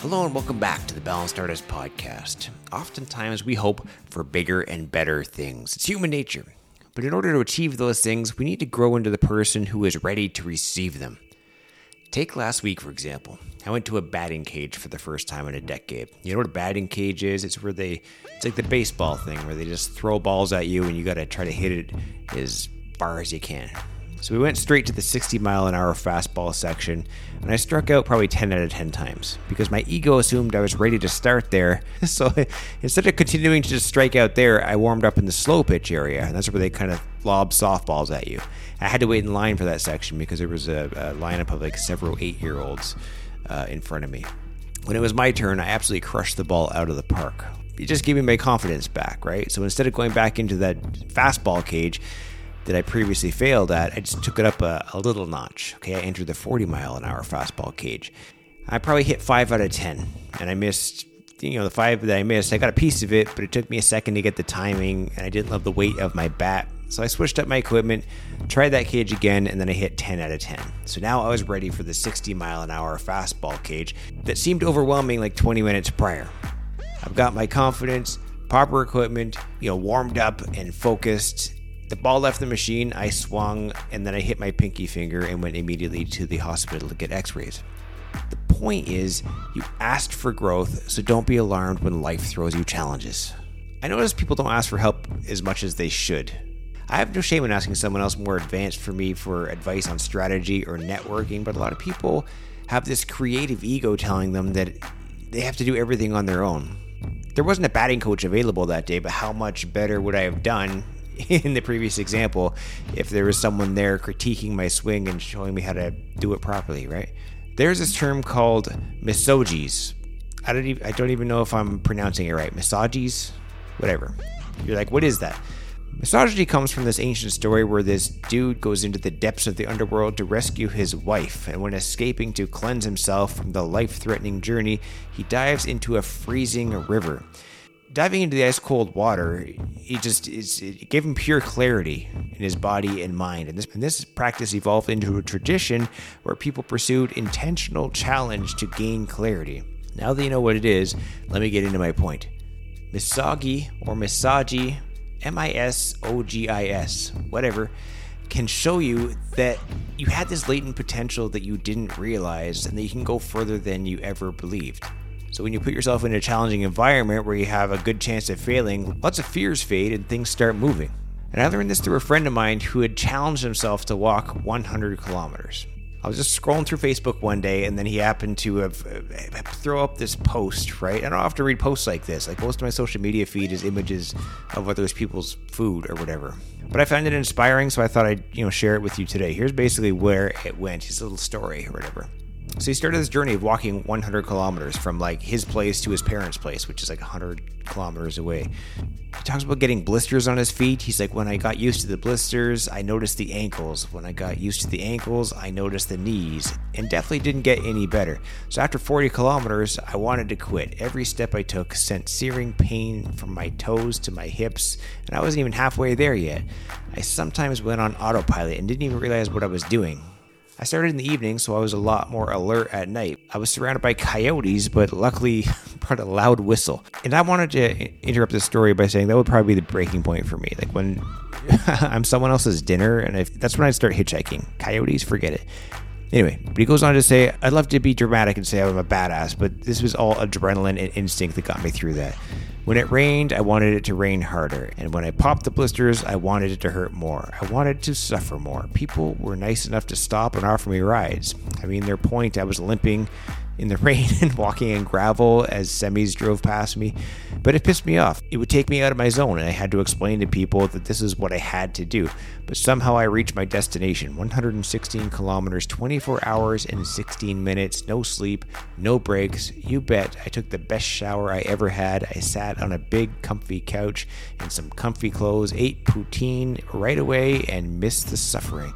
Hello and welcome back to the Balanced Artist Podcast. Oftentimes we hope for bigger and better things. It's human nature. But in order to achieve those things, we need to grow into the person who is ready to receive them. Take last week, for example. I went to a batting cage for the first time in a decade. You know what a batting cage is? It's where they, it's like the baseball thing where they just throw balls at you and you got to try to hit it as far as you can. So we went straight to the 60 mile an hour fastball section, and I struck out probably 10 out of 10 times because my ego assumed I was ready to start there. So instead of continuing to just strike out there, I warmed up in the slow pitch area, and that's where they kind of lob softballs at you. I had to wait in line for that section because there was a, a lineup of like several eight year olds uh, in front of me. When it was my turn, I absolutely crushed the ball out of the park. It just gave me my confidence back, right? So instead of going back into that fastball cage, that I previously failed at, I just took it up a, a, little notch. Okay, I entered the 40 mile an hour fastball cage. I probably hit five out of 10, and I missed, you know, the five that I missed. I got a piece of it, but it took me a second to get the timing, and I didn't love the weight of my bat. So I switched up my equipment, tried that cage again, and then I hit 10 out of 10. So now I was ready for the 60 mile an hour fastball cage that seemed overwhelming like 20 minutes prior. I've got my confidence, proper equipment, you know, warmed up and focused, the ball left the machine, I swung, and then I hit my pinky finger and went immediately to the hospital to get x rays. The point is, you asked for growth, so don't be alarmed when life throws you challenges. I notice people don't ask for help as much as they should. I have no shame in asking someone else more advanced for me for advice on strategy or networking, but a lot of people have this creative ego telling them that they have to do everything on their own. There wasn't a batting coach available that day, but how much better would I have done in the previous example if there was someone there critiquing my swing and showing me how to do it properly, right? There's this term called misogis. I don't even I don't even know if I'm pronouncing it right. Misogis, whatever. You're like, what is that? Misogyny comes from this ancient story where this dude goes into the depths of the underworld to rescue his wife, and when escaping to cleanse himself from the life threatening journey, he dives into a freezing river diving into the ice cold water, he just it gave him pure clarity in his body and mind. And this, and this practice evolved into a tradition where people pursued intentional challenge to gain clarity. Now that you know what it is, let me get into my point. Misagi or Misagi, M I S O G I S, whatever, can show you that you had this latent potential that you didn't realize and that you can go further than you ever believed. So when you put yourself in a challenging environment where you have a good chance of failing, lots of fears fade and things start moving. And I learned this through a friend of mine who had challenged himself to walk 100 kilometers. I was just scrolling through Facebook one day, and then he happened to have, uh, throw up this post. Right, I don't often read posts like this. Like most of my social media feed is images of other people's food or whatever. But I found it inspiring, so I thought I'd you know share it with you today. Here's basically where it went. His little story or whatever. So he started this journey of walking 100 kilometers from like his place to his parents' place, which is like 100 kilometers away. He talks about getting blisters on his feet. He's like, when I got used to the blisters, I noticed the ankles. When I got used to the ankles, I noticed the knees, and definitely didn't get any better. So after 40 kilometers, I wanted to quit. Every step I took sent searing pain from my toes to my hips, and I wasn't even halfway there yet. I sometimes went on autopilot and didn't even realize what I was doing. I started in the evening, so I was a lot more alert at night. I was surrounded by coyotes, but luckily brought a loud whistle. And I wanted to interrupt this story by saying that would probably be the breaking point for me. Like when I'm someone else's dinner, and if, that's when I start hitchhiking. Coyotes, forget it. Anyway, but he goes on to say, I'd love to be dramatic and say I'm a badass, but this was all adrenaline and instinct that got me through that. When it rained, I wanted it to rain harder, and when I popped the blisters, I wanted it to hurt more. I wanted to suffer more. People were nice enough to stop and offer me rides. I mean, their point, I was limping in the rain and walking in gravel as semis drove past me, but it pissed me off. It would take me out of my zone, and I had to explain to people that this is what I had to do. But somehow I reached my destination 116 kilometers, 24 hours, and 16 minutes, no sleep, no breaks. You bet I took the best shower I ever had. I sat on a big, comfy couch in some comfy clothes, ate poutine right away, and missed the suffering.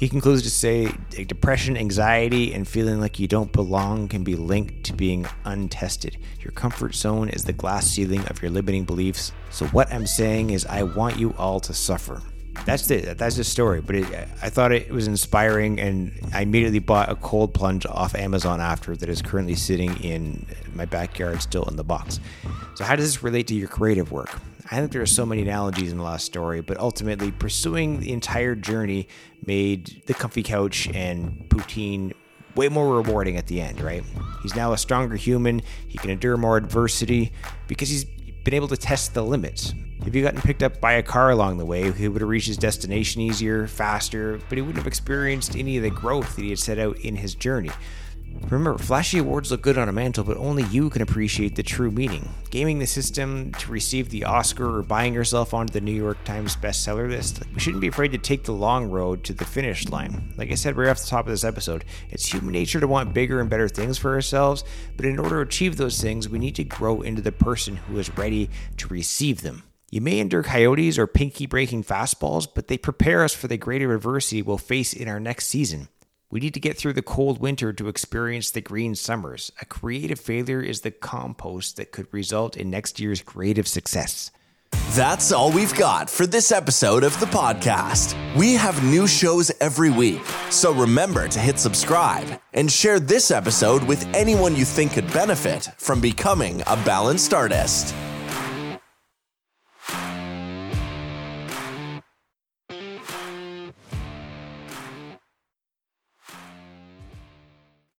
He concludes to say depression, anxiety, and feeling like you don't belong can be linked to being untested. Your comfort zone is the glass ceiling of your limiting beliefs. So, what I'm saying is, I want you all to suffer. That's it. That's the story. But it, I thought it was inspiring, and I immediately bought a cold plunge off Amazon after that is currently sitting in my backyard, still in the box. So, how does this relate to your creative work? I think there are so many analogies in the last story, but ultimately, pursuing the entire journey made the comfy couch and poutine way more rewarding at the end, right? He's now a stronger human. He can endure more adversity because he's been able to test the limits. If he gotten picked up by a car along the way, he would have reached his destination easier, faster, but he wouldn't have experienced any of the growth that he had set out in his journey. Remember, flashy awards look good on a mantle, but only you can appreciate the true meaning. Gaming the system to receive the Oscar or buying yourself onto the New York Times bestseller list, we shouldn't be afraid to take the long road to the finish line. Like I said right off the top of this episode, it's human nature to want bigger and better things for ourselves, but in order to achieve those things, we need to grow into the person who is ready to receive them. You may endure coyotes or pinky breaking fastballs, but they prepare us for the greater adversity we'll face in our next season. We need to get through the cold winter to experience the green summers. A creative failure is the compost that could result in next year's creative success. That's all we've got for this episode of the podcast. We have new shows every week, so remember to hit subscribe and share this episode with anyone you think could benefit from becoming a balanced artist.